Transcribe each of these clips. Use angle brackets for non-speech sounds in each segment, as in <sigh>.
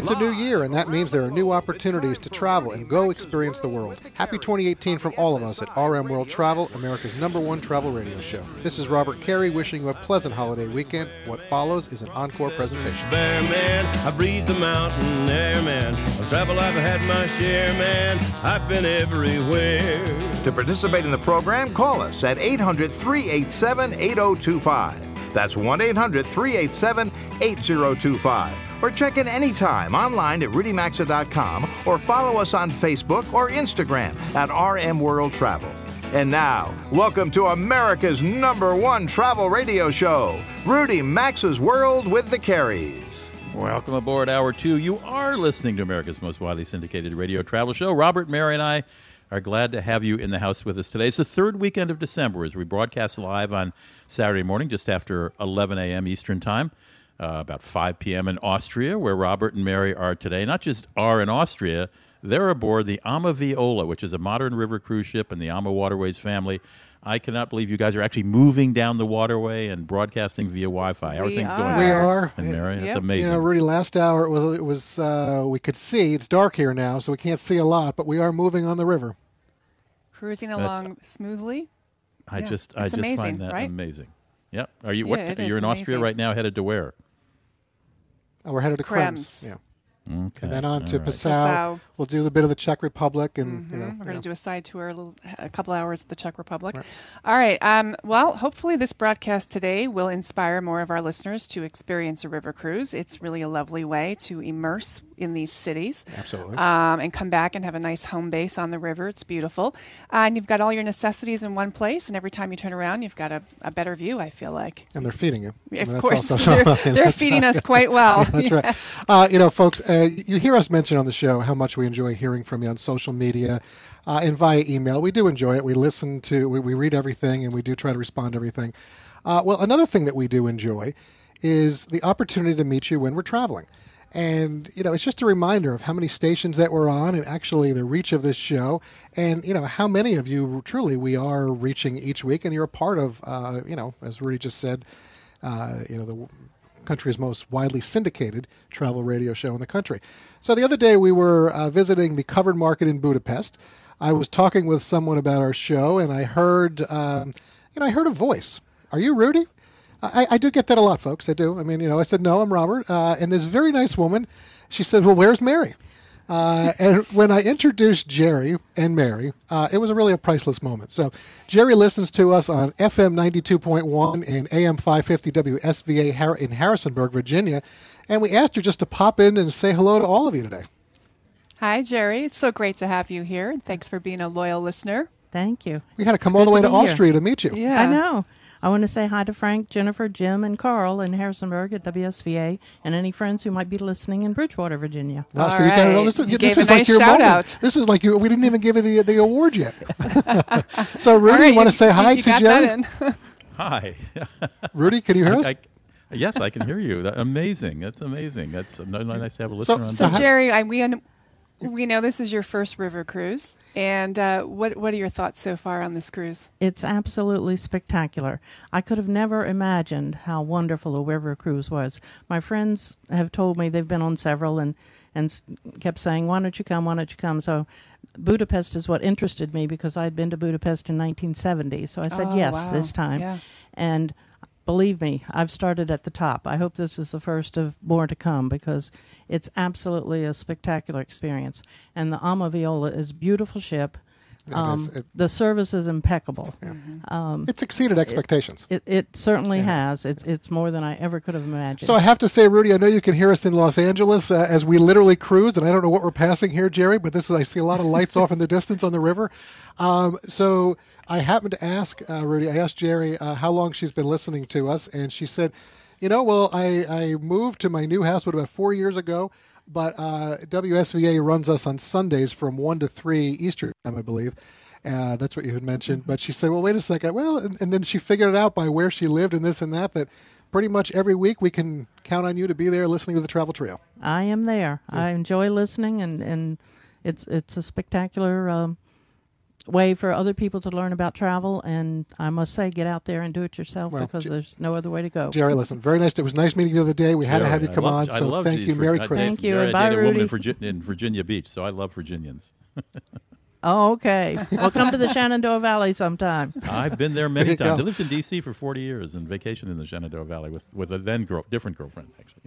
It's a new year, and that means there are new opportunities to travel and go experience the world. Happy 2018 from all of us at RM World Travel, America's number one travel radio show. This is Robert Carey wishing you a pleasant holiday weekend. What follows is an encore presentation. Bear man, I breathe the mountain air, man. Of travel I've had my share, man. I've been everywhere. To participate in the program, call us at 800 387 8025. That's 1 800 387 8025 or check in anytime online at rudymaxa.com or follow us on Facebook or Instagram at RM World Travel. And now, welcome to America's number one travel radio show, Rudy Maxa's World with the Careys. Welcome aboard Hour 2. You are listening to America's most widely syndicated radio travel show. Robert, Mary, and I are glad to have you in the house with us today. It's the third weekend of December as we broadcast live on Saturday morning just after 11 a.m. Eastern Time uh, about 5 p.m. in Austria, where Robert and Mary are today. Not just are in Austria, they're aboard the Ama Viola, which is a modern river cruise ship in the Ama Waterways family. I cannot believe you guys are actually moving down the waterway and broadcasting via Wi-Fi. How are We things are. going? We are. And Mary, Yep. it's amazing. You know, Rudy, last hour it was, it was uh, we could see. It's dark here now, so we can't see a lot, but we are moving on the river. Cruising That's- along smoothly. I yeah, just, I just amazing, find that right? amazing. Yep. Are you yeah, what? You're is in Austria right now, headed to where? Uh, we're headed to Krems. Krems. Yeah. Okay. And then on to all right. Passau. Passau. We'll do a bit of the Czech Republic, and you know. We're going to do a side tour, a, little, a couple hours of the Czech Republic. All right. Um, well, hopefully, this broadcast today will inspire more of our listeners to experience a river cruise. It's really a lovely way to immerse in these cities. Absolutely. Um, and come back and have a nice home base on the river. It's beautiful. Uh, and you've got all your necessities in one place. And every time you turn around, you've got a, a better view, I feel like. and they're feeding you. I Of mean, that's course, also <laughs> they're, <laughs> they're feeding us <laughs> quite well. That's right. Uh, you know, folks, uh, you hear us mention on the show how much we enjoy hearing from you on social media uh, and via email. We do enjoy it. We listen to, we, we read everything, and we do try to respond to everything. Uh, well, another thing that we do enjoy is the opportunity to meet you when we're traveling. And, you know, it's just a reminder of how many stations that we're on and actually the reach of this show and, you know, how many of you truly we are reaching each week. And you're a part of, uh, you know, as Rudy just said, uh, you know, the country's most widely syndicated travel radio show in the country. So the other day we were uh, visiting the covered market in Budapest. I was talking with someone about our show, and I heard, um, you know, I heard a voice. Are you Rudy? I, I do get that a lot, folks. I do. I mean, you know, I said no, I'm Robert, uh, and this very nice woman, she said, "Well, where's Mary?" Uh, and when I introduced Jerry and Mary, uh, it was a really a priceless moment. So, Jerry listens to us on FM 92.1 and AM 550 WSVA in Harrisonburg, Virginia. And we asked her just to pop in and say hello to all of you today. Hi, Jerry. It's so great to have you here. and Thanks for being a loyal listener. Thank you. We had to come It's all the way to, be here. Austria to meet you. Yeah. I know. I want to say hi to Frank, Jennifer, Jim, and Carl in Harrisonburg at WSVA, and any friends who might be listening in Bridgewater, Virginia. Wow, All so you got it all. right. This is, You this gave a like nice your shout moment. out. This is like you. We didn't even give you the the award yet. <laughs> so, Rudy, All right, you want to say hi you to got Jerry? <laughs> Hi. Rudy, can you hear us? I- yes, I can hear you. That, amazing. That's amazing. That's nice to have a listener So- on. so board. how- Jerry, I, we un- we know this is your first river cruise, and uh, what what are your thoughts so far on this cruise? It's absolutely spectacular. I could have never imagined how wonderful a river cruise was. My friends have told me they've been on several and and kept saying, "Why don't you come? Why don't you come?" So Budapest is what interested me because I'd been to Budapest in 1970. So I said Oh, yes wow. this time. Yeah. And believe me, I've started at the top. I hope this is the first of more to come because it's absolutely a spectacular experience. And the Ama Viola is a beautiful ship. It Um, is. It- the service is impeccable. Um, It's exceeded expectations. it, it certainly Yes. has. It's it's more than I ever could have imagined. So I have to say, Rudy, I know you can hear us in Los Angeles uh, as we literally cruise, and I don't know what we're passing here, Jerry, but this is I see a lot of lights off in the distance on the river. Um, so I happened to ask uh, Rudy. I asked Jerry uh, how long she's been listening to us, and she said, "You know, well, I I moved to my new house what about four years ago." But uh, WSVA runs us on Sundays from one to three Eastern time, I believe. Uh, that's what you had mentioned. But she said, "Well, wait a second. Well," and, and then she figured it out by where she lived and this and that. That pretty much every week we can count on you to be there listening to the Travel Trio. I am there. I enjoy listening, and, and it's it's a spectacular um, way for other people to learn about travel. And I must say, get out there and do it yourself Well, because J- there's no other way to go. Jerry, listen, very nice. It was nice meeting you the other day. We had to have you I come loved- on. I So thank you. for- Merry I Christmas. Thank you, Jerry, and I bye, dated a woman in, Rudy. In Virginia Beach, so I love Virginians. <laughs> Oh, okay. well, come to the Shenandoah Valley sometime. I've been there many There times. go. I lived in D.C. for 40 years and vacationed in the Shenandoah Valley with, with a then girl, different girlfriend, actually.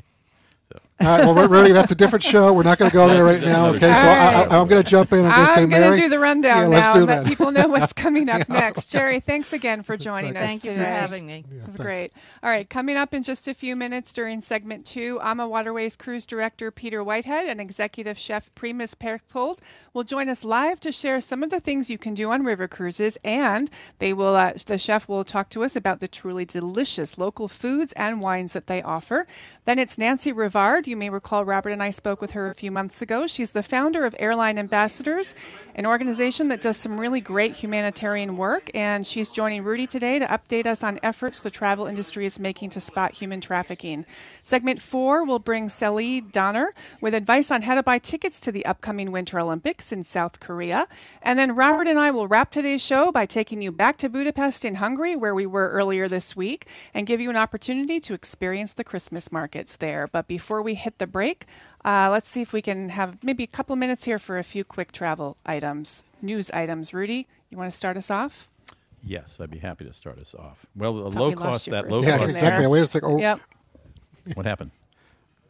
All right, well, Rudy, that's a different show. We're not going to go there right now. Okay, show. so I, I, I'm going to jump in. I'm going to say, I'm going Mary. to do the rundown Yeah, let's now do and let that. people know what's <laughs> coming up next. Jerry, thanks again for joining us Thank you today. for having me. This is great. All right, coming up in just a few minutes during segment two, AMA Waterways Cruise Director Peter Whitehead and Executive Chef Primus Perktold will join us live to share some of the things you can do on river cruises, and they will. Uh, the chef will talk to us about the truly delicious local foods and wines that they offer. Then it's Nancy Rivard. You may recall Robert and I spoke with her a few months ago. She's the founder of Airline Ambassadors, an organization that does some really great humanitarian work, and she's joining Rudy today to update us on efforts the travel industry is making to spot human trafficking. Segment four will bring Sally Donner with advice on how to buy tickets to the upcoming Winter Olympics in South Korea. And then Robert and I will wrap today's show by taking you back to Budapest in Hungary, where we were earlier this week, and give you an opportunity to experience the Christmas markets there. But before we hit the break, uh, let's see if we can have maybe a couple minutes here for a few quick travel items, news items. Rudy, you want to start us off? Yes, I'd be happy to start us off. Well, the low we cost, that low Yeah, cost. there. exactly. Wait a second. Oh, Yep. What happened?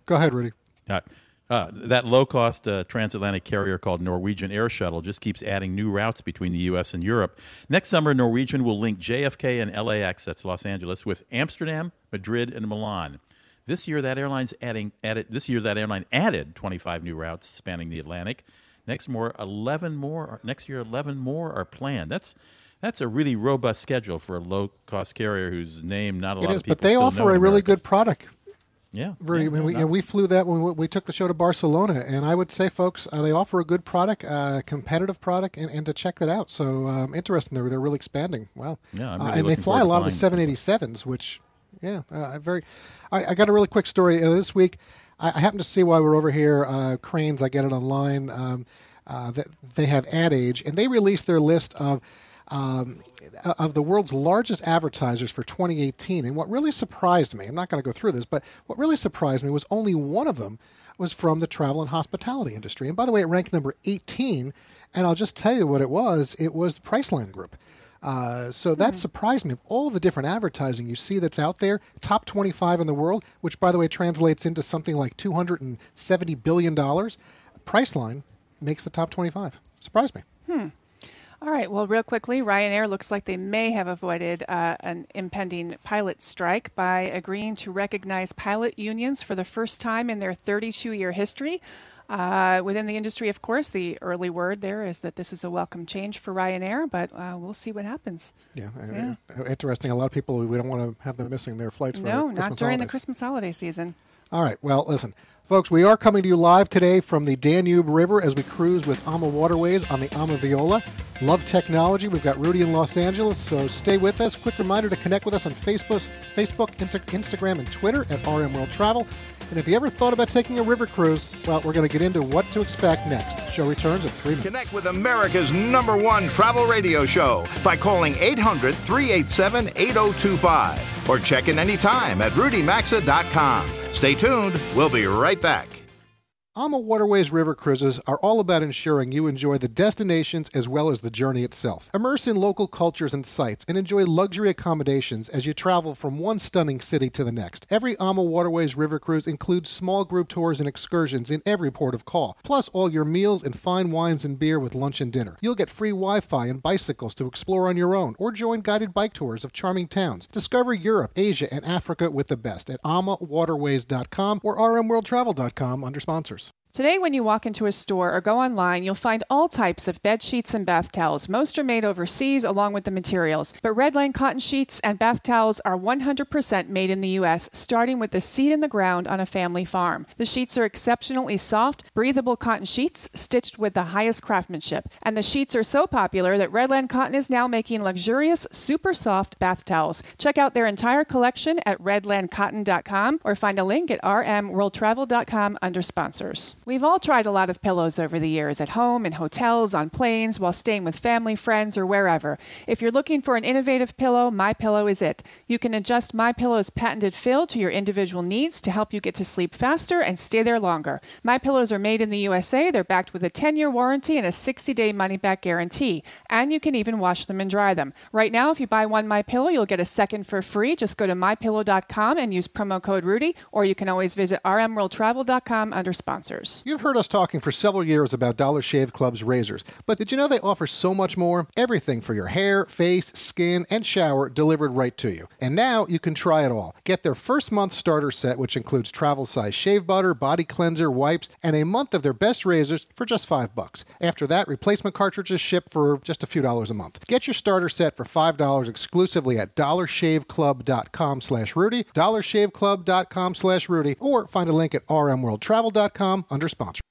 Go ahead, Rudy. Uh, uh, that low cost uh, transatlantic carrier called Norwegian Air Shuttle just keeps adding new routes between the U.S. and Europe. Next summer, Norwegian will link JFK and LAX, that's Los Angeles, with Amsterdam, Madrid, and Milan. This year, that airline's adding added. This year, that airline added 25 new routes spanning the Atlantic. Next more, 11 more. Next year, 11 more are planned. That's that's a really robust schedule for a low cost carrier whose name not a It lot is, of people but they still offer in a really America. good product. Yeah, Rudy, yeah, I mean, no, we, no. we flew that when we, we took the show to Barcelona, and I would say, folks, uh, they offer a good product, uh, competitive product, and, and to check that out. So um, interesting, they're they're really expanding. Wow, Yeah, I'm uh, and they fly a lot of the 787s, which, yeah, uh, very. I, I got a really quick story uh, this week. I, I happened to see while we are over here, uh, Crain's. I get it online. Um, uh, that they have Ad Age, and they released their list of um, of the world's largest advertisers for 2018. And what really surprised me, I'm not going to go through this, but what really surprised me was only one of them was from the travel and hospitality industry. And by the way, it ranked number 18. And I'll just tell you what it was. It was the Priceline Group. Uh, so that surprised me. Of all the different advertising you see that's out there, top 25 in the world, which by the way translates into something like 270 billion dollars, Priceline makes the top 25. Surprised me. Hmm. All right. Well, real quickly, Ryanair looks like they may have avoided uh, an impending pilot strike by agreeing to recognize pilot unions for the first time in their 32 year history. Uh, within the industry, of course, the early word there is that this is a welcome change for Ryanair, but uh, we'll see what happens. Yeah, Yeah. uh, interesting. A lot of people we don't want to have them missing their flights for No, Christmas not during the. Christmas holiday season. All right. Well, listen, folks, we are coming to you live today from the Danube River as we cruise with Ama Waterways on the Ama Viola. Love technology. We've got Rudy in Los Angeles, so stay with us. Quick reminder to connect with us on Facebook, Facebook, Instagram, and Twitter at RM World Travel. And if you ever thought about taking a river cruise, well, we're going to get into what to expect next. Show returns in three minutes. Connect with America's number one travel radio show by calling 800 387 8025 or check in anytime at rudymaxa.com. Stay tuned. We'll be right back. AMA Waterways River Cruises are all about ensuring you enjoy the destinations as well as the journey itself. Immerse in local cultures and sites and enjoy luxury accommodations as you travel from one stunning city to the next. Every AMA Waterways River Cruise includes small group tours and excursions in every port of call, plus all your meals and fine wines and beer with lunch and dinner. You'll get free Wi Fi and bicycles to explore on your own or join guided bike tours of charming towns. Discover Europe, Asia, and Africa with the best at amawaterways.com or rmworldtravel.com under sponsors. Today, when you walk into a store or go online, you'll find all types of bed sheets and bath towels. Most are made overseas along with the materials. But Redland cotton sheets and bath towels are 100% made in the U.S., starting with the seed in the ground on a family farm. The sheets are exceptionally soft, breathable cotton sheets stitched with the highest craftsmanship. And the sheets are so popular that Redland Cotton is now making luxurious, super soft bath towels. Check out their entire collection at redlandcotton.com or find a link at rmworldtravel.com under sponsors. We've all tried a lot of pillows over the years at home, in hotels, on planes, while staying with family, friends, or wherever. If you're looking for an innovative pillow, My Pillow is it. You can adjust My Pillow's patented fill to your individual needs to help you get to sleep faster and stay there longer. My Pillows are made in the USA. They're backed with a 10-year warranty and a 60-day money-back guarantee, and you can even wash them and dry them. Right now, if you buy one My Pillow, you'll get a second for free. Just go to mypillow.com and use promo code Rudy, or you can always visit rmworldtravel.com under sponsors. You've heard us talking for several years about Dollar Shave Club's razors, but did you know they offer so much more? Everything for your hair, face, skin, and shower delivered right to you. And now you can try it all. Get their first month starter set, which includes travel size shave butter, body cleanser, wipes, and a month of their best razors for just five bucks. After that, replacement cartridges ship for just a few dollars a month. Get your starter set for five dollars exclusively at dollarshaveclub.com slash Rudy, dollarshaveclub.com slash Rudy, or find a link at rmworldtravel.com under sponsor.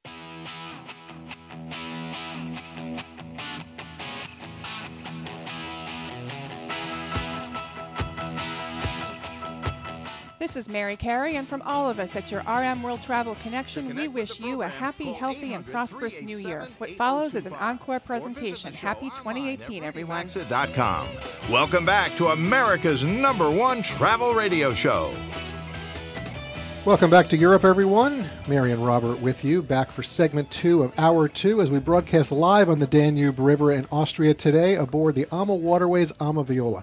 This is Mary Carey, and from all of us at your RM World Travel Connection, we wish you a happy, healthy, and prosperous new year. What oh follows is an encore presentation. Happy 2018, everyone. Exit.com. Welcome back to America's number one travel radio show. Welcome back to Europe, everyone. Mary and Robert with you, back for segment two of hour two as we broadcast live on the Danube River in Austria today aboard the AMA Waterways AMA Viola.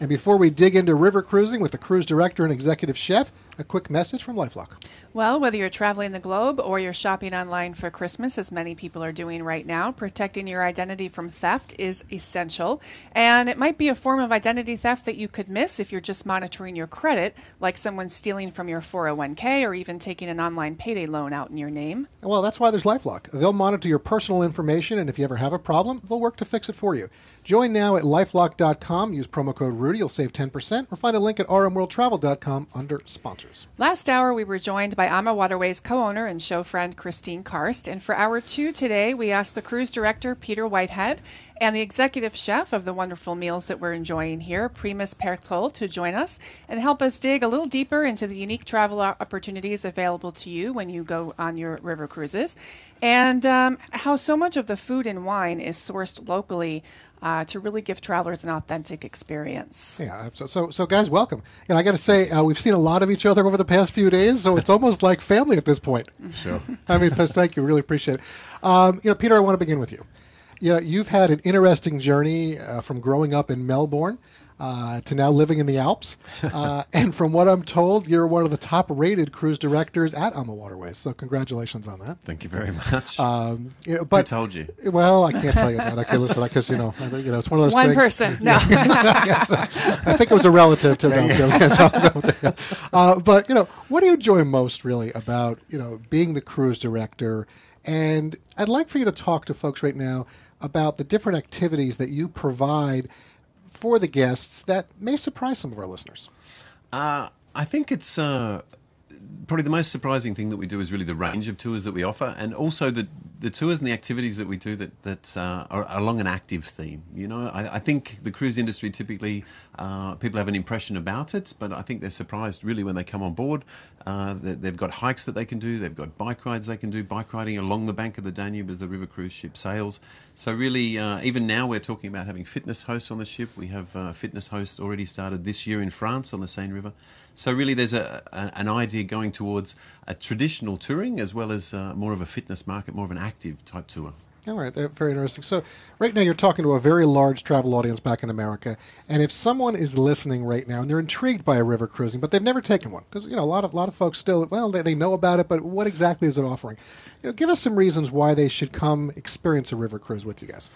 And before we dig into river cruising with the cruise director and executive chef, a quick message from Lifelock. Well, whether you're traveling the globe or you're shopping online for Christmas, as many people are doing right now, protecting your identity from theft is essential. And it might be a form of identity theft that you could miss if you're just monitoring your credit, like someone stealing from your 401k or even taking an online payday loan out in your name. Well, that's why there's Lifelock. They'll monitor your personal information, and if you ever have a problem, they'll work to fix it for you. Join now at lifelock.com. Use promo code Rudy. You'll save 10%, or find a link at rmworldtravel.com under sponsors. Last hour, we were joined by AMA Waterways co owner and show friend Christine Karst. And for hour two today, we asked the cruise director, Peter Whitehead, and the executive chef of the wonderful meals that we're enjoying here, Primus Perktold, to join us and help us dig a little deeper into the unique travel opportunities available to you when you go on your river cruises, and um, how so much of the food and wine is sourced locally uh, to really give travelers an authentic experience. Yeah, so so, so guys, welcome. And I got to say, uh, we've seen a lot of each other over the past few days, so it's almost like family at this point. Sure. I mean, so thank you, really appreciate it. Um, you know, Peter, I want to begin with you. You know, you've had an interesting journey uh, from growing up in Melbourne. Uh, to now living in the Alps, <laughs> uh, and from what I'm told, you're one of the top-rated cruise directors at AMA Waterways. So congratulations on that. Thank you very much. Um, you know, but Who told you? Well, I can't tell you that. <laughs> Okay, listen, because you know, I think, you know, it's one of those One things. person, no. <laughs> I think it was a relative to them. uh, but you know, what do you enjoy most, really, about you know being the cruise director? And I'd like for you to talk to folks right now about the different activities that you provide for the guests that may surprise some of our listeners. Uh, I think it's uh, probably the most surprising thing that we do is really the range of tours that we offer, and also the the tours and the activities that we do that that uh, are along an active theme. You know, I, I think the cruise industry typically uh, people have an impression about it, but I think they're surprised really when they come on board. Uh, they, they've got hikes that they can do, they've got bike rides they can do, bike riding along the bank of the Danube as the river cruise ship sails. So really, uh, even now we're talking about having fitness hosts on the ship. We have uh, fitness hosts already started this year in France on the Seine River. So really, there's a, a, an idea going towards a traditional touring as well as uh, more of a fitness market, more of an active type tour. All right, very interesting. So, right now you're talking to a very large travel audience back in America, and if someone is listening right now and they're intrigued by a river cruising, but they've never taken one, because you know a lot of lot of folks still, well, they, they know about it, but what exactly is it offering? You know, give us some reasons why they should come experience a river cruise with you guys.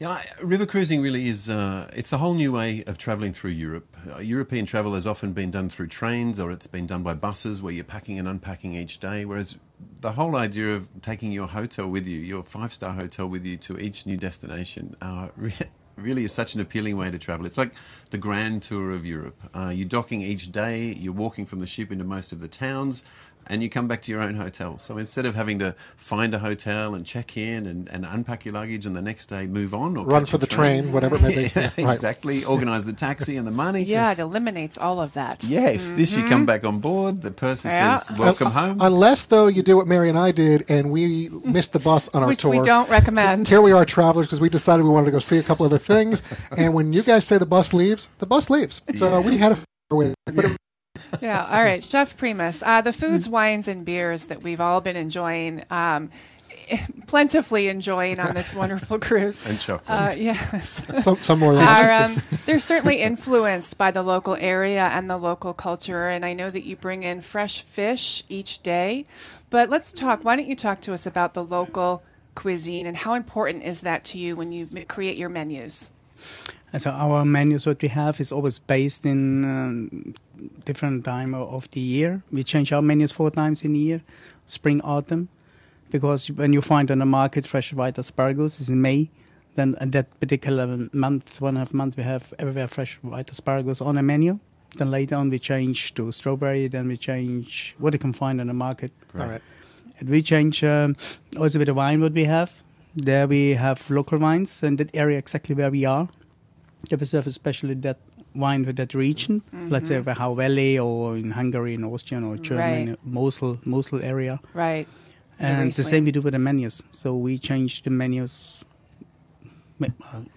Yeah, river cruising really is, uh, it's a whole new way of travelling through Europe. Uh, European travel has often been done through trains or it's been done by buses where you're packing and unpacking each day, whereas the whole idea of taking your hotel with you, your five star hotel with you to each new destination, uh, <laughs> re- really is such an appealing way to travel. It's like the grand tour of Europe. Uh, you're docking each day, you're walking from the ship into most of the towns. And you come back to your own hotel. So instead of having to find a hotel and check in and, and unpack your luggage and the next day move on or Run for the train, whatever it may be. <laughs> Yeah, Right. exactly. Organize the taxi and the money. Yeah, it eliminates all of that. Yes, this you come back on board. The person Mm-hmm. Yeah. says, "Welcome home." Unless, though, you do what Mary and I did and we <laughs> missed the bus on our Which tour. we don't recommend. Here we are, travelers, because we decided we wanted to go see a couple other things. and when you guys say the bus leaves, the bus leaves. So we had a with it. But it, yeah. All right, Chef Primus. Uh, the foods, wines, and beers that we've all been enjoying, um, <laughs> plentifully enjoying on this wonderful cruise. And chocolate. Uh, yes. <laughs> some, some more than are um, they're certainly influenced by the local area and the local culture. And I know that you bring in fresh fish each day. But let's talk. Why don't you talk to us about the local cuisine and how important is that to you when you m- create your menus? So our menus, what we have, is always based in um, different time of the year. We change our menus four times in a year, spring, autumn, because when you find on the market fresh white asparagus is in May. Then at that particular month, one and a half month, we have everywhere fresh white asparagus on a menu. Then later on, we change to strawberry. Then we change what you can find on the market. All right. And we change um, also with the wine what we have. There we have local wines in that area exactly where we are. They we serve especially that wine with that region. Let's say Wachau Valley or in Hungary, in Austria or Germany, Right. Mosel, Mosel area. Right. And the same we do with the menus. So we change the menus uh,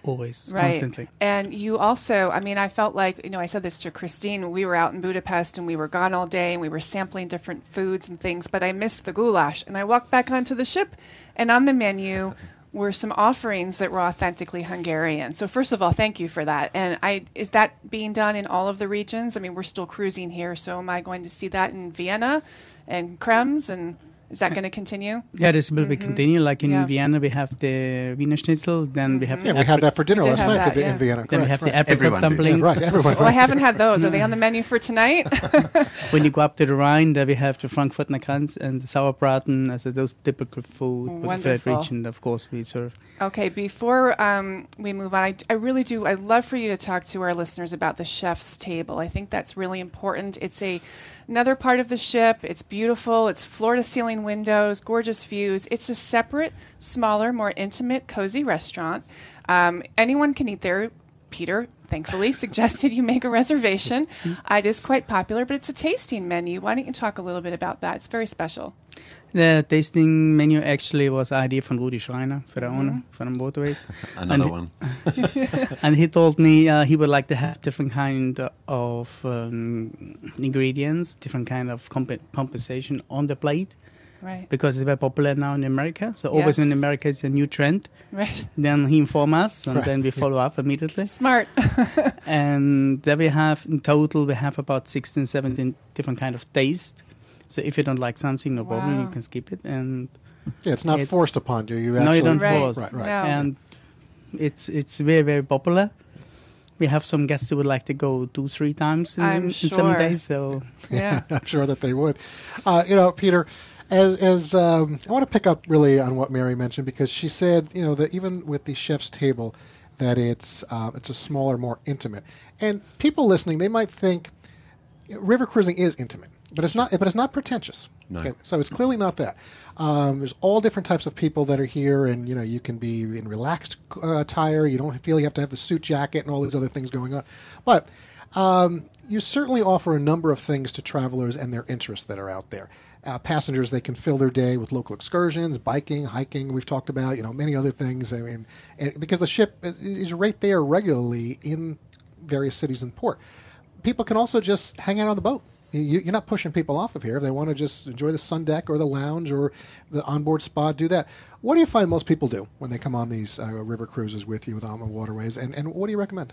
always, Right. constantly. And you also, I mean, I felt like, you know, I said this to Christine. We were out in Budapest and we were gone all day and we were sampling different foods and things, but I missed the goulash. And I walked back onto the ship and on the menu were some offerings that were authentically Hungarian. So first of all, thank you for that. And I is that being done in all of the regions? I mean, we're still cruising here, so am I going to see that in Vienna and Krems and is that going to continue? <laughs> Yeah, this will be continue. Like in Mm-hmm. Yeah. Vienna, we have the Wiener Schnitzel. Then we have Yeah, the we had that for dinner last night that, in- yeah. in Vienna. Then we Correct, have the right. apricot Everyone did. dumplings. Right, everyone. Well, I haven't had those. Are they on the menu for tonight? <laughs> When you go up to the Rhine, there we have the Frankfurter Kranz and the Sauerbraten, as those typical food with the Wonderful. region. Of course, we serve. Okay, before um, we move on, I, I really do. I'd love for you to talk to our listeners about the chef's table. I think that's really important. It's a another part of the ship. It's beautiful. It's floor to ceiling windows, gorgeous views. It's a separate, smaller, more intimate, cozy restaurant. Um, anyone can eat there. Peter, thankfully, <laughs> suggested you make a reservation. Uh, it is quite popular, but it's a tasting menu. Why don't you talk a little bit about that? It's very special. The tasting menu actually was idea from Rudi Schreiner, for the owner from Waterways. <laughs> Another and- one. <laughs> and he told me uh, he would like to have different kind of um, ingredients, different kind of comp- compensation on the plate Right. because it's very popular now in America. So always in America it's a new trend. Right. <laughs> Then he inform us, and then we follow up immediately. Smart. and there we have in total we have about 16 17 different kind of taste so if you don't like something no problem you can skip it and Yeah, it's not It- forced upon you. You no you don't Right. force Right, right. No. and it's it's very very popular we have some guests who would like to go two three times in, I'm in seven sure. days so yeah. <laughs> I'm sure that they would. Uh, you know, Peter, as as um, I want to pick up really on what Mary mentioned because she said, you know, that even with the chef's table, that it's uh, it's a smaller, more intimate. And people listening, they might think river cruising is intimate, but it's not. But it's not pretentious. No. So it's clearly not that. Um, there's all different types of people that are here, and you know you can be in relaxed uh, attire. You don't feel you have to have the suit jacket and all these other things going on. But um, you certainly offer a number of things to travelers and their interests that are out there. Uh, passengers, they can fill their day with local excursions, biking, hiking. We've talked about, you know, many other things. I mean, and because the ship is- is right there regularly in various cities and port. People can also just hang out on the boat. You, you're not pushing people off of here. If they want to just enjoy the sun deck or the lounge or the onboard spa, do that. What do you find most people do when they come on these uh, river cruises with you with Ama Waterways? And, and what do you recommend?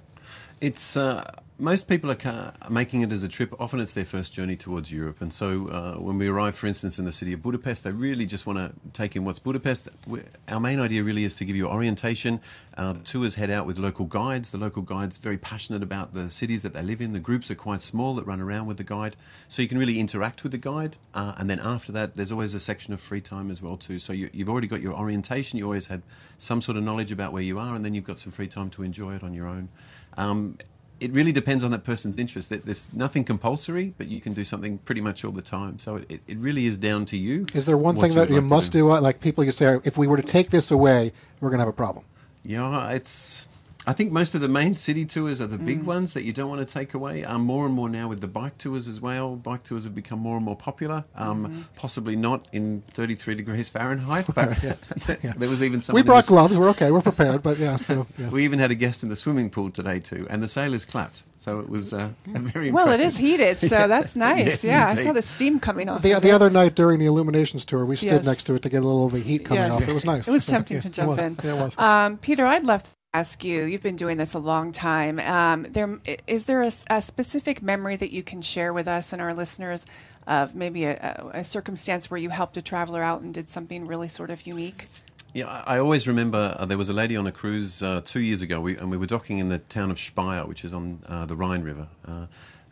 It's uh, most people are making it as a trip. Often it's their first journey towards Europe, and so uh, when we arrive, for instance, in the city of Budapest, they really just want to take in what's Budapest. we our main idea really is to give you orientation. Uh, the tours head out with local guides. The local guides very passionate about the cities that they live in. The groups are quite small that run around with the guide, so you can really interact with the guide. Uh, and then after that, there's always a section of free time as well too. So you, you've already got your orientation. You always had some sort of knowledge about where you are, and then you've got some free time to enjoy it on your own. Um, it really depends on that person's interest. There- There's nothing compulsory, but you can do something pretty much all the time. So it, it, really is down to you. Is there one thing that you like must do? uh, Like people, you say, if we were to take this away, we're going to have a problem. Yeah, it's. I think most of the main city tours are the Mm. big ones that you don't want to take away. Um, more and more now with the bike tours as well. Bike tours have become more and more popular. Um, Mm-hmm. Possibly not in 33 degrees Fahrenheit, but <laughs> <laughs> there was even some. we brought gloves. We're okay. We're prepared. But yeah, so <laughs> yeah. We even had a guest in the swimming pool today too, and the sailors clapped. So it was uh, very. Well, it impressive. is heated, so that's nice. Yes, yeah, I saw the steam coming off. The, the other night during the Illuminations tour, we stood Yes. next to it to get a little of the heat coming Yes. off. It was nice. It was tempting Yeah, to it jump was. in. Yeah, it was. Um, Peter, I'd love to ask you. You've been doing this a long time. Um, there is there a specific memory that you can share with us and our listeners of maybe a, a, a circumstance where you helped a traveler out and did something really sort of unique? Yeah, I always remember uh, there was a lady on a cruise uh, two years ago, we, and we were docking in the town of Speyer, which is on uh, the Rhine River.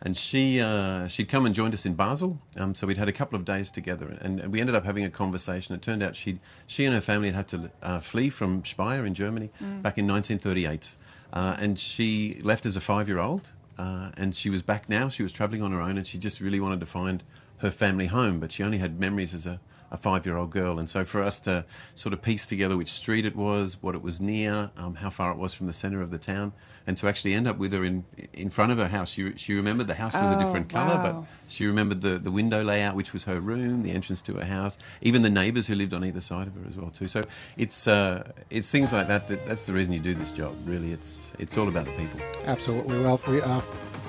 And she uh, she'd come and joined us in Basel, um, so we'd had a couple of days together, and, we ended up having a conversation. It turned out she she and her family had had to uh, flee from Speyer in Germany back in 1938, uh, and she left as a five year old, uh, and she was back now. She was travelling on her own, and she just really wanted to find her family home, but she only had memories as a a five year old girl. And so for us to sort of piece together which street it was, what it was near, um, how far it was from the centre of the town, and to actually end up with her in in front of her house. She, she remembered the house was a Oh, different colour, wow. but she remembered the, the window layout, which was her room, the entrance to her house, even the neighbours who lived on either side of her as well too. So it's uh, it's things like that, that that's the reason you do this job. Really, it's it's all about the people. Absolutely. Well, we, uh,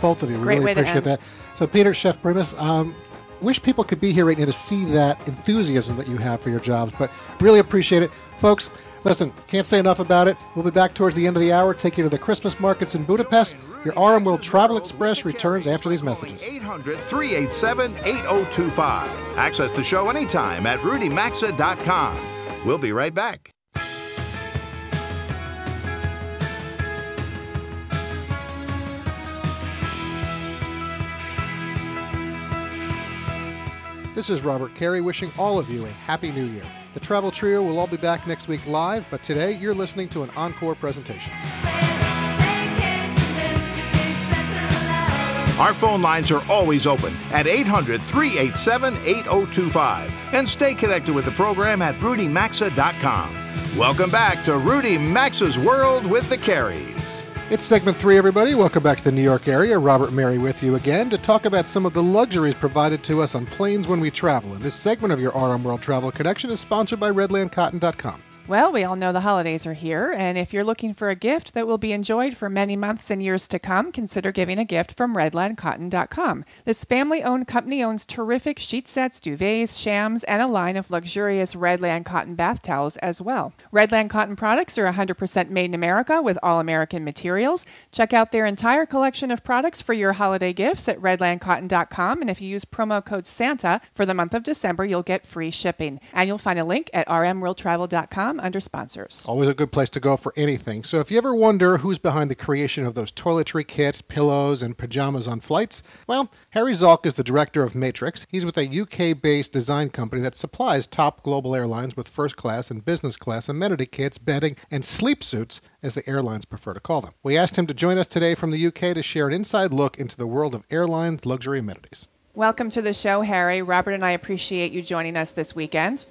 both of you, we Great really appreciate that. So, Peter, Chef Primus, um, wish people could be here right now to see that enthusiasm that you have for your jobs, but really appreciate it. Folks, listen, can't say enough about it. We'll be back towards the end of the hour, take you to the Christmas markets in Budapest. Your RM World Travel Express returns after these messages. 800 387 8025. Access the show anytime at rudymaxa.com. We'll be right back. This is Robert Carey wishing all of you a Happy New Year. The Travel Trio will all be back next week live, but today you're listening to an encore presentation. Our phone lines are always open at 800 387 8025. And stay connected with the program at rudymaxa.com. Welcome back to Rudy Maxa's World with the Careys. It's segment three, everybody. Welcome back to the New York area. Robert Mary with you again to talk about some of the luxuries provided to us on planes when we travel. And this segment of your RM World Travel Connection is sponsored by RedlandCotton.com. Well, we all know the holidays are here, and if you're looking for a gift that will be enjoyed for many months and years to come, consider giving a gift from RedlandCotton.com. This family owned company owns terrific sheet sets, duvets, shams, and a line of luxurious Redland cotton bath towels as well. Redland Cotton products are 100% made in America with all American materials. Check out their entire collection of products for your holiday gifts at RedlandCotton.com, and if you use promo code SANTA for the month of December, you'll get free shipping. And you'll find a link at rmworldtravel.com under sponsors. Always a good place to go for anything. So if you ever wonder who's behind the creation of those toiletry kits, pillows, and pajamas on flights, well, Harry Zalk is the director of Matrix. He's with a UK based design company that supplies top global airlines with first class and business class amenity kits, bedding, and sleep suits, as the airlines prefer to call them. We asked him to join us today from the UK to share an inside look into the world of airline luxury amenities. Welcome to the show, Harry. Robert and I appreciate you joining us this weekend.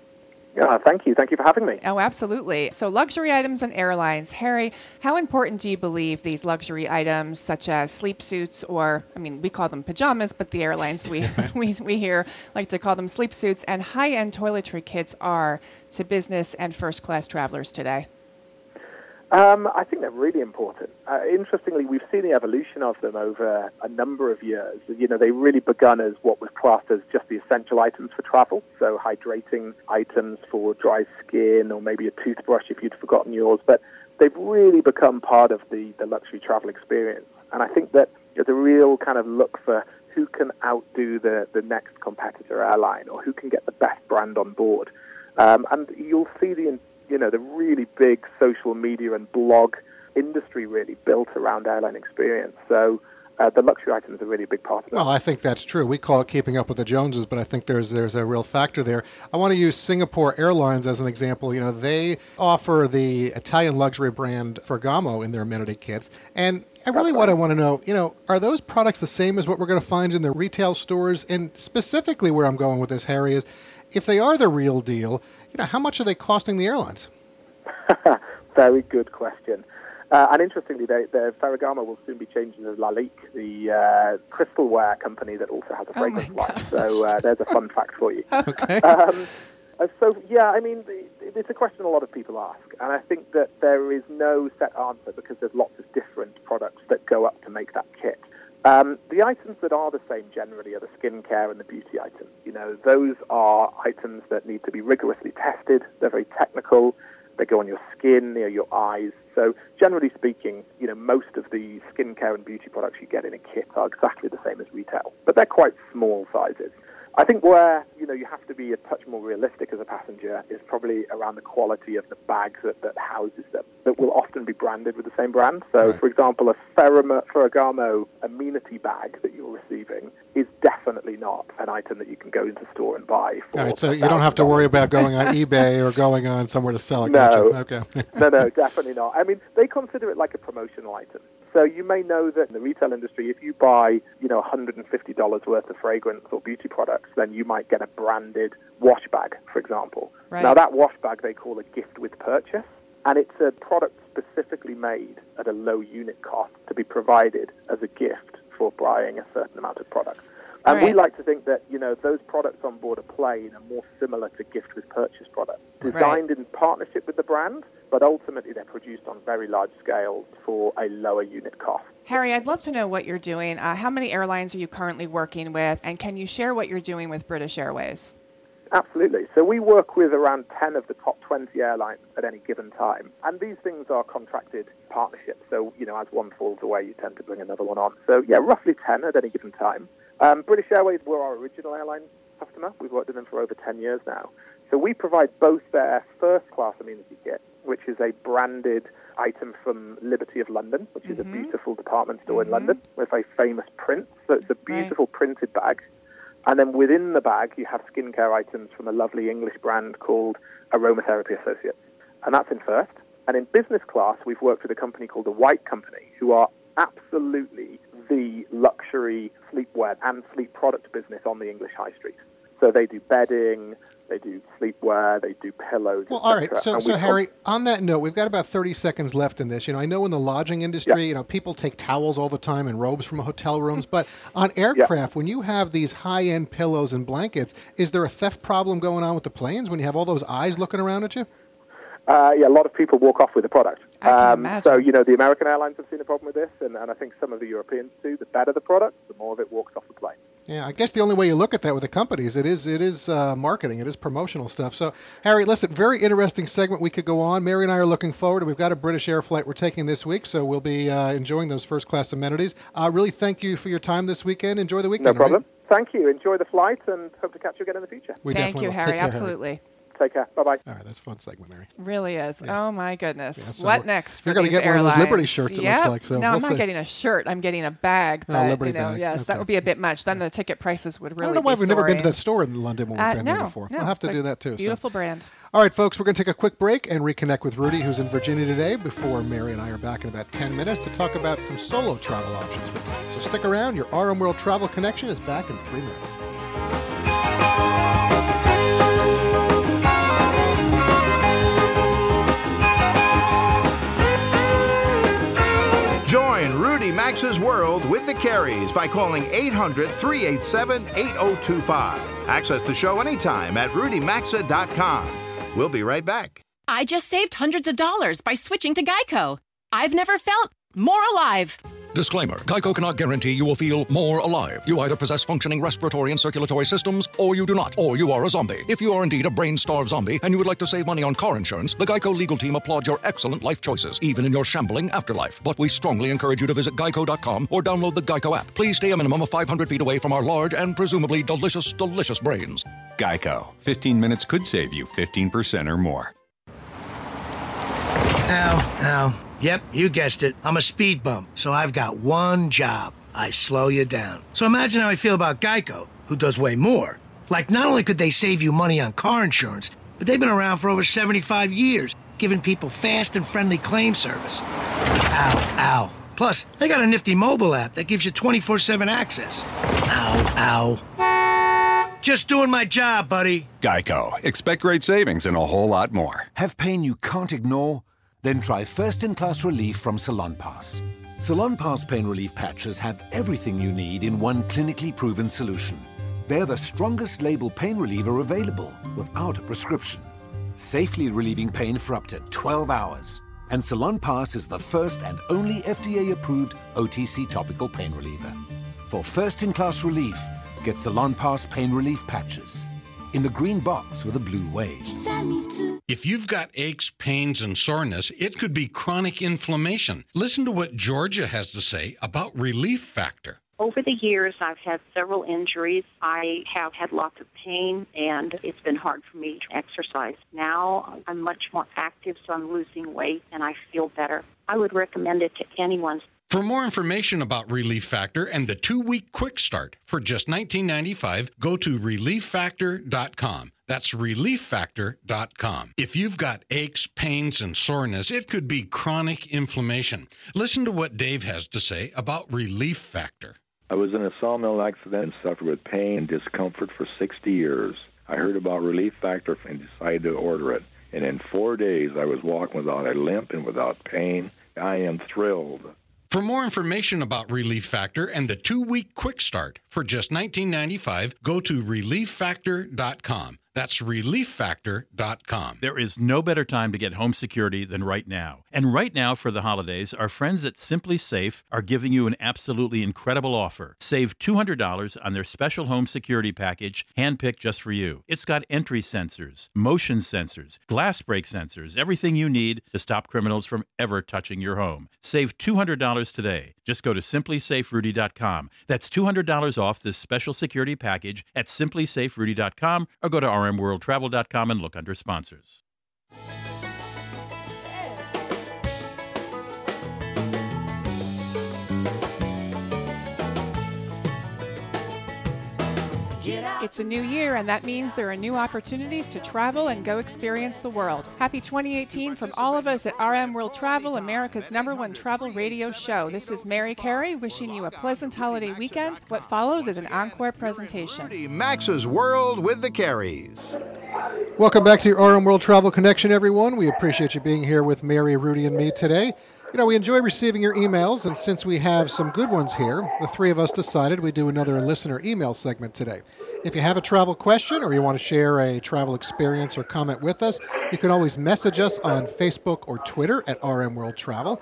Yeah, thank you. Thank you for having me. Oh, absolutely. So, luxury items and airlines. Harry, how important do you believe these luxury items, such as sleep suits, or, I mean, we call them pajamas, but the airlines we, <laughs> <laughs> we, we hear like to call them sleep suits, and high end toiletry kits are to business and first class travelers today? Um, I think they're really important. Uh, interestingly, we've seen the evolution of them over a number of years. You know, they really begun as what was classed as just the essential items for travel, so hydrating items for dry skin, or maybe a toothbrush if you'd forgotten yours. But they've really become part of the, the luxury travel experience. And I think that there's a real kind of look for who can outdo the, the next competitor airline or who can get the best brand on board. Um, and you'll see the you know the really big social media and blog industry really built around airline experience. So uh, the luxury items are really a big part of it. Well, I think that's true. We call it keeping up with the Joneses, but I think there's there's a real factor there. I want to use Singapore Airlines as an example. You know, they offer the Italian luxury brand Ferragamo in their amenity kits, and I really what I want to know, you know, are those products the same as what we're going to find in the retail stores? And specifically, where I'm going with this, Harry, is if they are the real deal, you know, how much are they costing the airlines? <laughs> Very good question. Uh, and interestingly, they, the Ferragamo will soon be changing to Lalique, the uh, crystalware company that also has a Oh fragrance my line. So uh, there's a fun fact for you. <laughs> Okay. Um, uh, so yeah, I mean, it's a question a lot of people ask, and I think that there is no set answer because there's lots of different products that go up to make that kit. Um, the items that are the same generally are the skincare and the beauty items. You know, those are items that need to be rigorously tested. They're very technical. They go on your skin, near your eyes. So generally speaking, you know, most of the skincare and beauty products you get in a kit are exactly the same as retail, but they're quite small sizes. I think where you know you have to be a touch more realistic as a passenger is probably around the quality of the bags that, that houses them. That will often be branded with the same brand. So, Right. for example, a Ferragamo amenity bag that you're receiving is definitely not an item that you can go into store and buy. For All right, so you don't have to worry about going on <laughs> eBay or going on somewhere to sell it. No. Gotcha. Okay. no, no, <laughs> definitely not. I mean, they consider it like a promotional item. So you may know that in the retail industry, if you buy, you know, $150 worth of fragrance or beauty products, then you might get a branded wash bag, for example. Right. Now, that wash bag they call a gift with purchase, and it's a product specifically made at a low unit cost to be provided as a gift for buying a certain amount of product. And we like to think that, you know, those products on board a plane are more similar to gift with purchase products, designed in partnership with the brand, but ultimately they're produced on very large scales for a lower unit cost. Harry, I'd love to know what you're doing. Uh, how many airlines are you currently working with? And can you share what you're doing with British Airways? Absolutely. So we work with around 10 of the top 20 airlines at any given time. And these things are contracted partnerships. So, you know, as one falls away, you tend to bring another one on. So, yeah, roughly 10 at any given time. Um, British Airways were our original airline customer. We've worked with them for over 10 years now. So we provide both their first class amenity kit, which is a branded item from Liberty of London, which is a beautiful department store in London with a famous print. So it's a beautiful printed bag. And then within the bag, you have skincare items from a lovely English brand called Aromatherapy Associates. And that's in first. And in business class, we've worked with a company called the White Company, who are absolutely the luxury sleepwear and sleep product business on the English high street. So they do bedding, they do sleepwear, they do pillows. Well, all right. So, so Harry, on that note, we've got about 30 seconds left in this. You know, I know in the lodging industry, you know, people take towels all the time and robes from hotel rooms, <laughs> but on aircraft, when you have these high-end pillows and blankets, is there a theft problem going on with the planes when you have all those eyes looking around at you? Uh, yeah, a lot of people walk off with the product. Um, I can imagine. so, you know, the American airlines have seen a problem with this, and, and I think some of the Europeans too. The better the product, the more of it walks off the plane. Yeah, I guess the only way you look at that with the companies, it is it is uh, marketing, it is promotional stuff. So, Harry, listen, very interesting segment. We could go on. Mary and I are looking forward. We've got a British Air flight we're taking this week, so we'll be uh, enjoying those first class amenities. Uh, really, thank you for your time this weekend. Enjoy the weekend. No all right? problem. Thank you. Enjoy the flight, and hope to catch you again in the future. We Thank definitely you, will. Harry. Care, Absolutely. Take care. Bye bye. All right, that's a fun segment, Mary. Really is. Oh my goodness. Yeah, so what next? For you're gonna these get one of those? Liberty shirts, it looks Yep. like, so no, we'll I'm not see. getting a shirt. I'm getting a bag. Oh, But, Liberty you know, bag. yes, Okay. that would be a bit much. Then the ticket prices would really. I really. don't know why we've never been to soaring. that store in London when we've Uh, been no, there before. no, we'll have to do that too. so. Beautiful brand. All right, folks, we're going to take a quick break and reconnect with Rudy, who's in Virginia today, before Mary and I are back in about 10 minutes to talk about some solo travel options for today. So stick around. Your RM World Travel Connection is back in three minutes. Join Rudy Maxa's world with the Careys by calling 800 387 8025. Access the show anytime at rudymaxa.com. We'll be right back. I just saved hundreds of dollars by switching to Geico. I've never felt more alive. Disclaimer Geico cannot guarantee you will feel more alive. You either possess functioning respiratory and circulatory systems, or you do not, or you are a zombie. If you are indeed a brain starved zombie and you would like to save money on car insurance, the Geico legal team applauds your excellent life choices, even in your shambling afterlife. But we strongly encourage you to visit geico.com or download the Geico app. Please stay a minimum of 500 feet away from our large and presumably delicious, delicious brains. Geico. 15 minutes could save you 15% or more. Ow, ow. Yep, you guessed it. I'm a speed bump, so I've got one job I slow you down. So imagine how I feel about Geico, who does way more. Like, not only could they save you money on car insurance, but they've been around for over 75 years, giving people fast and friendly claim service. Ow, ow. Plus, they got a nifty mobile app that gives you 24 7 access. Ow, ow. Just doing my job, buddy. Geico. Expect great savings and a whole lot more. Have pain you can't ignore? Then try first in class relief from Salonpas. Salon Pass pain relief patches have everything you need in one clinically proven solution. They're the strongest label pain reliever available without a prescription, safely relieving pain for up to 12 hours. And Salonpas is the first and only FDA approved OTC topical pain reliever. For first in class relief, get Salonpas pain relief patches in the green box with a blue wave. If you've got aches, pains, and soreness, it could be chronic inflammation. Listen to what Georgia has to say about Relief Factor. Over the years, I've had several injuries. I have had lots of pain, and it's been hard for me to exercise. Now I'm much more active, so I'm losing weight, and I feel better. I would recommend it to anyone. For more information about Relief Factor and the two-week quick start for just $19.95, go to relieffactor.com. That's relieffactor.com. If you've got aches, pains, and soreness, it could be chronic inflammation. Listen to what Dave has to say about Relief Factor. I was in a sawmill accident and suffered with pain and discomfort for 60 years. I heard about Relief Factor and decided to order it. And in four days, I was walking without a limp and without pain. I am thrilled. For more information about Relief Factor and the two-week quick start for just $19.95, go to relieffactor.com. That's relieffactor.com. There is no better time to get home security than right now. And right now, for the holidays, our friends at SimpliSafe are giving you an absolutely incredible offer. Save $200 on their special home security package, handpicked just for you. It's got entry sensors, motion sensors, glass break sensors, everything you need to stop criminals from ever touching your home. Save $200 today. Just go to simplisaferudy.com. That's $200 off this special security package at simplisaferudy.com or go to rmworldtravel.com and look under sponsors. It's a new year, and that means there are new opportunities to travel and go experience the world. Happy 2018 from all of us at RM World Travel, America's number one travel radio show. This is Mary Carey wishing you a pleasant holiday weekend. What follows is an encore presentation. Maxa's World with the Careys. Welcome back to your RM World Travel Connection, everyone. We appreciate you being here with Mary, Rudy, and me today. You know, we enjoy receiving your emails, and since we have some good ones here, the three of us decided we'd do another listener email segment today. If you have a travel question or you want to share a travel experience or comment with us, you can always message us on Facebook or Twitter at RM World Travel,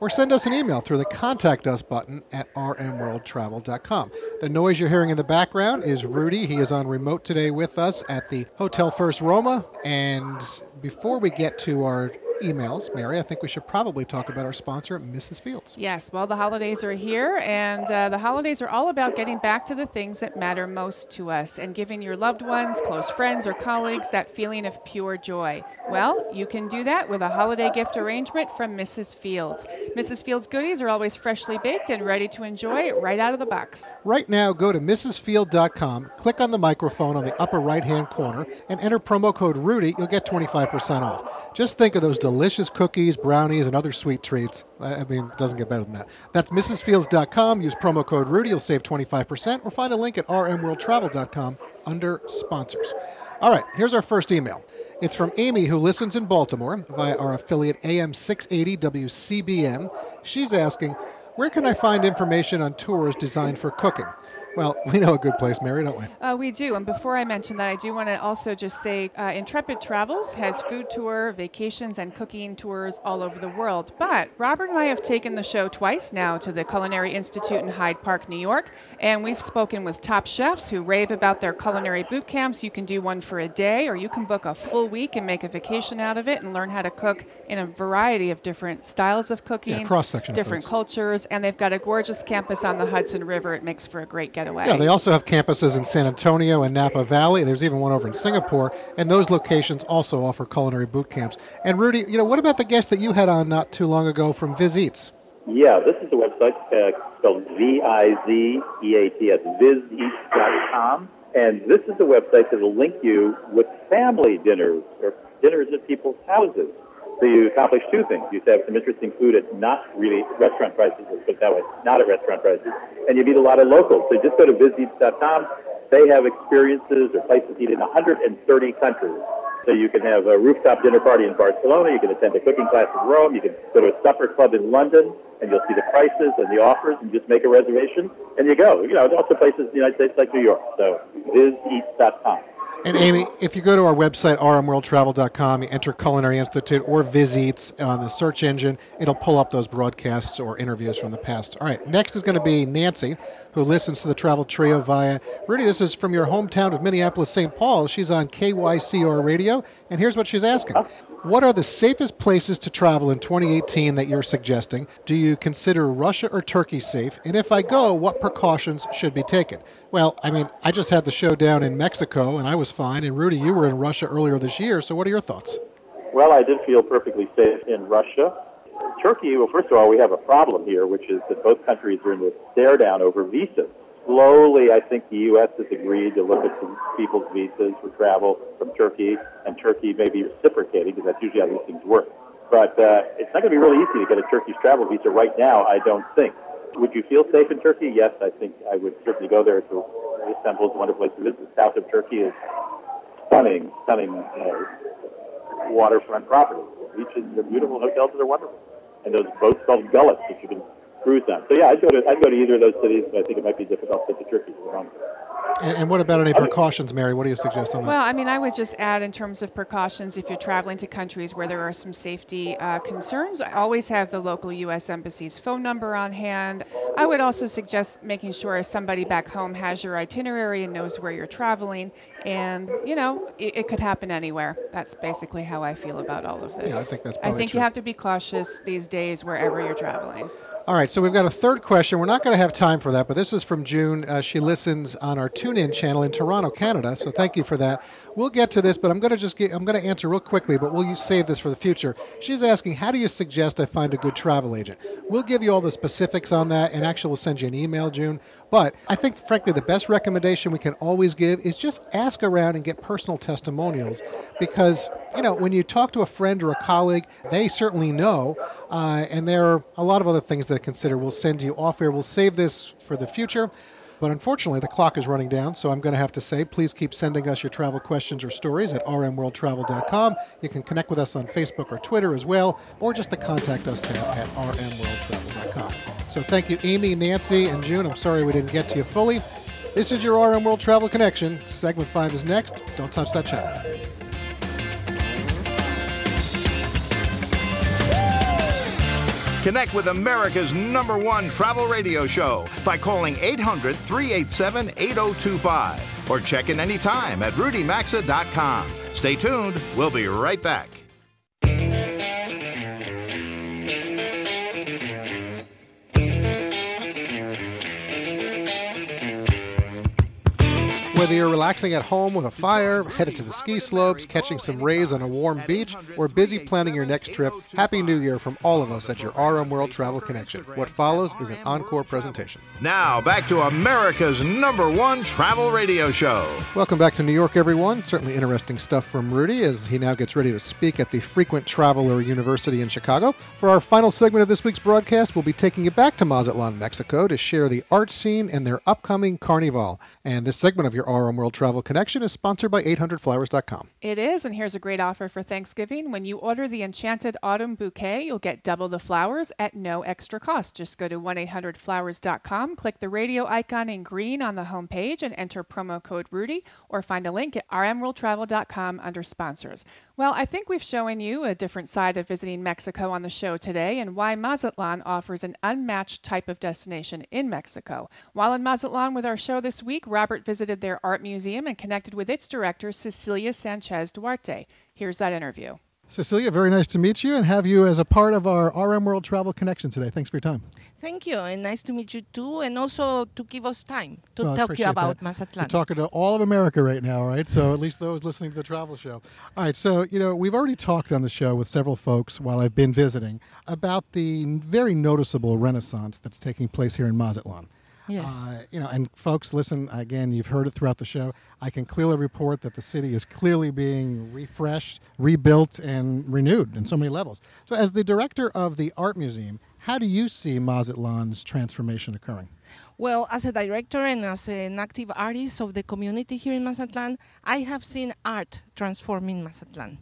or send us an email through the Contact Us button at rmworldtravel.com. The noise you're hearing in the background is Rudy. He is on remote today with us at the Hotel First Roma. And before we get to our emails, Mary, I think we should probably talk about our sponsor, Mrs. Fields. Yes, well, the holidays are here, and uh, the holidays are all about getting back to the things that matter most to us and giving your loved ones, close friends, or colleagues that feeling of pure joy. Well, you can do that with a holiday gift arrangement from Mrs. Fields. Mrs. Fields goodies are always freshly baked and ready to enjoy right out of the box. Right now, go to MrsField.com, click on the microphone on the upper right hand corner, and enter promo code Rudy. You'll get 25% off. Just think of those delicious cookies, brownies, and other sweet treats. I mean, it doesn't get better than that. That's MrsFields.com. Use promo code Rudy. You'll save 25%, or find a link at rmworldtravel.com under sponsors. All right, here's our first email. It's from Amy, who listens in Baltimore via our affiliate AM 680 WCBM. She's asking, Where can I find information on tours designed for cooking? Well, we know a good place, Mary, don't we? Uh, we do. And before I mention that, I do want to also just say uh, Intrepid Travels has food tour, vacations, and cooking tours all over the world. But Robert and I have taken the show twice now to the Culinary Institute in Hyde Park, New York. And we've spoken with top chefs who rave about their culinary boot camps. You can do one for a day, or you can book a full week and make a vacation out of it and learn how to cook in a variety of different styles of cooking, Yeah, cross-section different foods. cultures. And they've got a gorgeous campus on the Hudson River. It makes for a great getaway. Yeah, they also have campuses in San Antonio and Napa Valley. There's even one over in Singapore, and those locations also offer culinary boot camps. And Rudy, you know, what about the guest that you had on not too long ago from Viz Eats? Yeah, this is the website uh, spelled V-I-Z-E-A-T. It's vizeats.com. And this is the website that will link you with family dinners or dinners at people's houses. So you accomplish two things. You have some interesting food at not really restaurant prices, let's put it that way, not at restaurant prices, and you meet a lot of locals. So just go to vizeats.com. They have experiences or places to eat in 130 countries. So you can have a rooftop dinner party in Barcelona. You can attend a cooking class in Rome. You can go to a supper club in London, and you'll see the prices and the offers, and just make a reservation, and you go. You know, also places in the United States like New York. So vizeats.com. And Amy, if you go to our website, rmworldtravel.com, you enter Culinary Institute or Vizeats on the search engine, it'll pull up those broadcasts or interviews from the past. All right, next is going to be Nancy, who listens to the Travel Trio via Rudy. This is from your hometown of Minneapolis, St. Paul. She's on KYCR Radio, and here's what she's asking. What are the safest places to travel in 2018 that you're suggesting? Do you consider Russia or Turkey safe? And if I go, what precautions should be taken? Well, I mean, I just had the show down in Mexico and I was fine. And Rudy, you were in Russia earlier this year. So what are your thoughts? Well, I did feel perfectly safe in Russia. Turkey, well, first of all, we have a problem here, which is that both countries are in this stare down over visas. Slowly, I think the U.S. has agreed to look at some people's visas for travel from Turkey, and Turkey may be reciprocating because that's usually how these things work. But uh, it's not going to be really easy to get a Turkish travel visa right now, I don't think. Would you feel safe in Turkey? Yes, I think I would certainly go there. To Istanbul is a wonderful place to visit. The south of Turkey is stunning, stunning uh, waterfront property. The beaches are beautiful, hotels are wonderful, and those boats called gulets that you can cruise on. So yeah, I'd go to I'd go to either of those cities, but I think it might be difficult to get to Turkey for the moment. And, and what about any precautions, Mary? What do you suggest on that? Well, I mean, I would just add in terms of precautions if you're traveling to countries where there are some safety uh, concerns, always have the local U.S. Embassy's phone number on hand. I would also suggest making sure somebody back home has your itinerary and knows where you're traveling. And, you know, it, it could happen anywhere. That's basically how I feel about all of this. Yeah, I think that's I think true. you have to be cautious these days wherever you're traveling. All right, so we've got a third question. We're not going to have time for that, but this is from June. Uh, she listens on our TuneIn channel in Toronto, Canada. So thank you for that. We'll get to this, but I'm going to just get, I'm going to answer real quickly, but we'll save this for the future. She's asking, how do you suggest I find a good travel agent? We'll give you all the specifics on that, and actually we'll send you an email, June. But I think, frankly, the best recommendation we can always give is just ask around and get personal testimonials, because you know when you talk to a friend or a colleague, they certainly know, uh, and there are a lot of other things to consider. We'll send you off air. We'll save this for the future. But unfortunately, the clock is running down, so I'm going to have to say please keep sending us your travel questions or stories at rmworldtravel.com. You can connect with us on Facebook or Twitter as well, or just the contact us tab at rmworldtravel.com. So thank you, Amy, Nancy, and June. I'm sorry we didn't get to you fully. This is your RM World Travel Connection. Segment 5 is next. Don't touch that channel. Connect with America's number one travel radio show by calling 800 387 8025 or check in anytime at rudymaxa.com. Stay tuned. We'll be right back. Whether you're relaxing at home with a fire, headed to the ski slopes, catching some rays on a warm beach, or busy planning your next trip, Happy New Year from all of us at your RM World Travel Connection. What follows is an encore presentation. Now, back to America's number one travel radio show. Welcome back to New York, everyone. Certainly interesting stuff from Rudy as he now gets ready to speak at the Frequent Traveler University in Chicago. For our final segment of this week's broadcast, we'll be taking you back to Mazatlan, Mexico to share the art scene and their upcoming carnival. And this segment of your RM World Travel Connection is sponsored by 800flowers.com. It is, and here's a great offer for Thanksgiving. When you order the Enchanted Autumn Bouquet, you'll get double the flowers at no extra cost. Just go to 1 800flowers.com, click the radio icon in green on the home page, and enter promo code Rudy, or find a link at rmworldtravel.com under sponsors. Well, I think we've shown you a different side of visiting Mexico on the show today and why Mazatlan offers an unmatched type of destination in Mexico. While in Mazatlan with our show this week, Robert visited their art museum and connected with its director, Cecilia Sanchez Duarte. Here's that interview. Cecilia, very nice to meet you and have you as a part of our RM World Travel Connection today. Thanks for your time. Thank you, and nice to meet you too, and also to give us time to Well, I talk you about that. Mazatlan. We're talking to all of America right now, right? So at least those listening to the travel show. All right, so you know we've already talked on the show with several folks while I've been visiting about the very noticeable renaissance that's taking place here in Mazatlan. Yes. Uh, you know, and folks, listen again. You've heard it throughout the show. I can clearly report that the city is clearly being refreshed, rebuilt, and renewed in so many levels. So, as the director of the art museum, how do you see Mazatlan's transformation occurring? Well, as a director and as an active artist of the community here in Mazatlan, I have seen art transforming Mazatlan.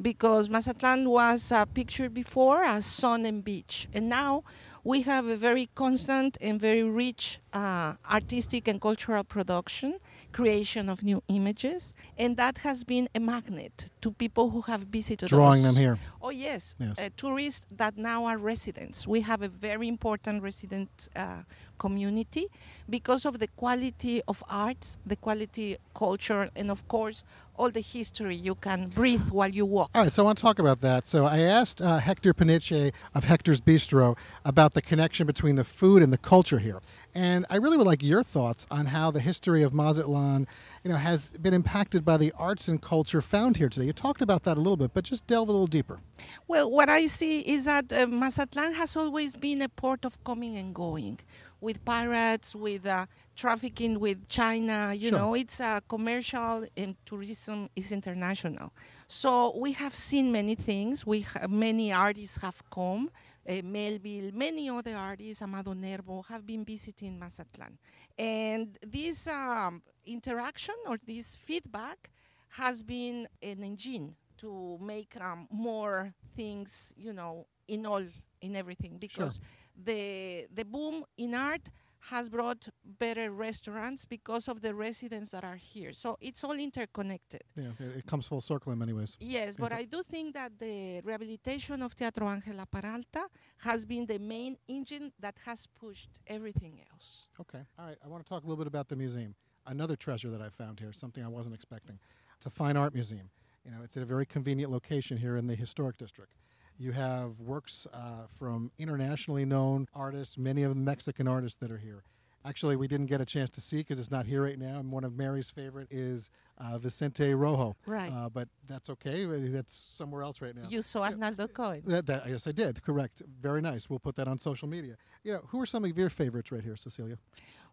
Because Mazatlan was uh, pictured before as sun and beach, and now we have a very constant and very rich uh, artistic and cultural production, creation of new images, and that has been a magnet to people who have visited Drawing us. them here. Oh yes, Yes. Uh, tourists that now are residents. We have a very important resident uh, community because of the quality of arts, the quality culture, and of course all the history you can breathe while you walk. All right, so I want to talk about that. So I asked uh, Hector Peniche of Hector's Bistro about the connection between the food and the culture here. And I really would like your thoughts on how the history of Mazatlan, you know, has been impacted by the arts and culture found here today. You talked about that a little bit, but just delve a little deeper. Well, what I see is that uh, Mazatlan has always been a port of coming and going with pirates, with uh, trafficking with China. You Sure. know, it's uh, commercial and tourism is international. So we have seen many things. We ha- many artists have come. Uh, Melville, many other artists, Amado Nervo, have been visiting Mazatlan. And this um, interaction or this feedback has been an engine to make um, more things, you know, in all, in everything. Because the the boom in art has brought better restaurants because of the residents that are here. So it's all interconnected. Yeah, it, it comes full circle in many ways. Yes, but I do think that the rehabilitation of Teatro Ángela Peralta has been the main engine that has pushed everything else. Okay. All right. I want to talk a little bit about the museum. Another treasure that I found here, something I wasn't expecting. It's a fine art museum. You know, it's at a very convenient location here in the historic district. You have works uh, from internationally known artists, many of them Mexican artists that are here. Actually, we didn't get a chance to see because it's not here right now. And one of Mary's favorite is uh, Vicente Rojo. Right. Uh, but that's okay. That's somewhere else right now. You saw Arnaldo Coen. That, that, yes, I did. Correct. Very nice. We'll put that on social media. You know, who are some of your favorites right here, Cecilia?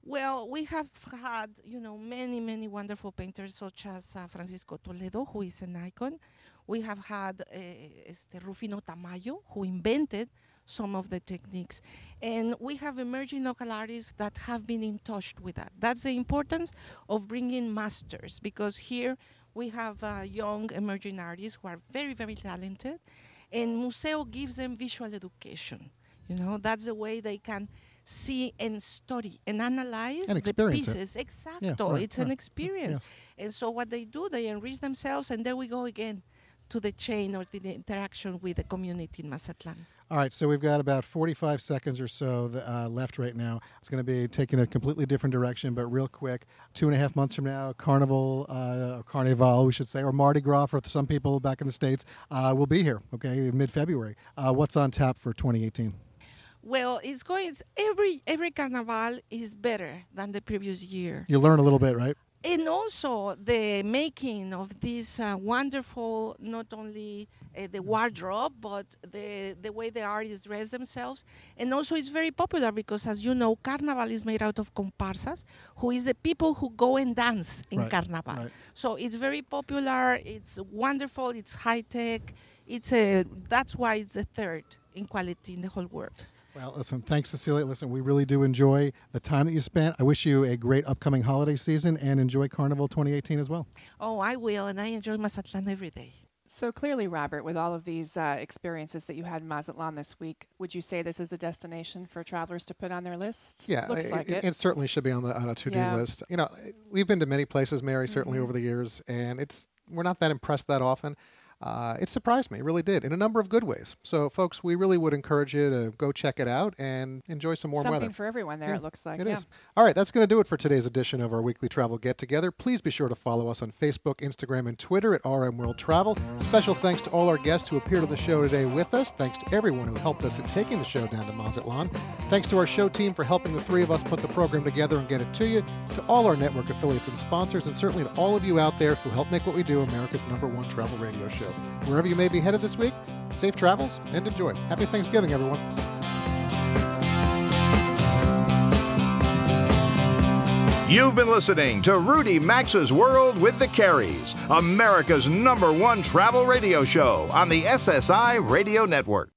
Well, we have had, you know, many, many wonderful painters such as uh, Francisco Toledo, who is an icon. We have had uh, este Rufino Tamayo, who invented some of the techniques. And we have emerging local artists that have been in touch with that. That's the importance of bringing masters, because here we have uh, young emerging artists who are very, very talented, and Museo gives them visual education. You know, that's the way they can see and study and analyze And the experience it. pieces. Exacto. Yeah, right, it's an experience. Yes. And so what they do, they enrich themselves, and there we go again to the chain or to the interaction with the community in Mazatlan. All right, so we've got about 45 seconds or so uh, left right now. It's going to be taking a completely different direction, but real quick. Two and a half months from now, Carnival, uh, or Carnival, we should say, or Mardi Gras for some people back in the States, uh, will be here, okay, in mid February. Uh, what's on tap for 2018? Well, it's going. It's every every carnival is better than the previous year. You learn a little bit, right? And also the making of this uh, wonderful not only uh, the wardrobe but the the way the artists dress themselves. And also it's very popular because as you know carnival is made out of comparsas who is the people who go and dance in Right, carnival. right. so it's very popular it's wonderful it's high tech it's a that's why it's the third in quality in the whole world Well, listen, thanks, Cecilia. Listen, we really do enjoy the time that you spent. I wish you a great upcoming holiday season and enjoy Carnival 2018 as well. oh i will and i enjoy mazatlan every day So clearly, Robert, with all of these uh, experiences that you had in Mazatlan this week, would you say this is a destination for travelers to put on their list? Yeah, looks it, like it. it certainly should be on the on a to do Yeah. list. You know, we've been to many places, Mary, certainly Mhm. over the years, and it's we're not that impressed that often. Uh, it surprised me, it really did, in a number of good ways. So, folks, we really would encourage you to go check it out and enjoy some warm Something weather. for everyone there, Yeah, it looks like. It yeah. is. All right, that's going to do it for today's edition of our weekly travel get together. Please be sure to follow us on Facebook, Instagram, and Twitter at RM World Travel. Special thanks to all our guests who appeared on the show today with us. Thanks to everyone who helped us in taking the show down to Mazatlan. Thanks to our show team for helping the three of us put the program together and get it to you. To all our network affiliates and sponsors, and certainly to all of you out there who help make what we do America's number one travel radio show. Wherever you may be headed this week, safe travels and enjoy. Happy Thanksgiving, everyone. You've been listening to Rudy Maxa's World with the Careys, America's number one travel radio show on the SSI Radio Network.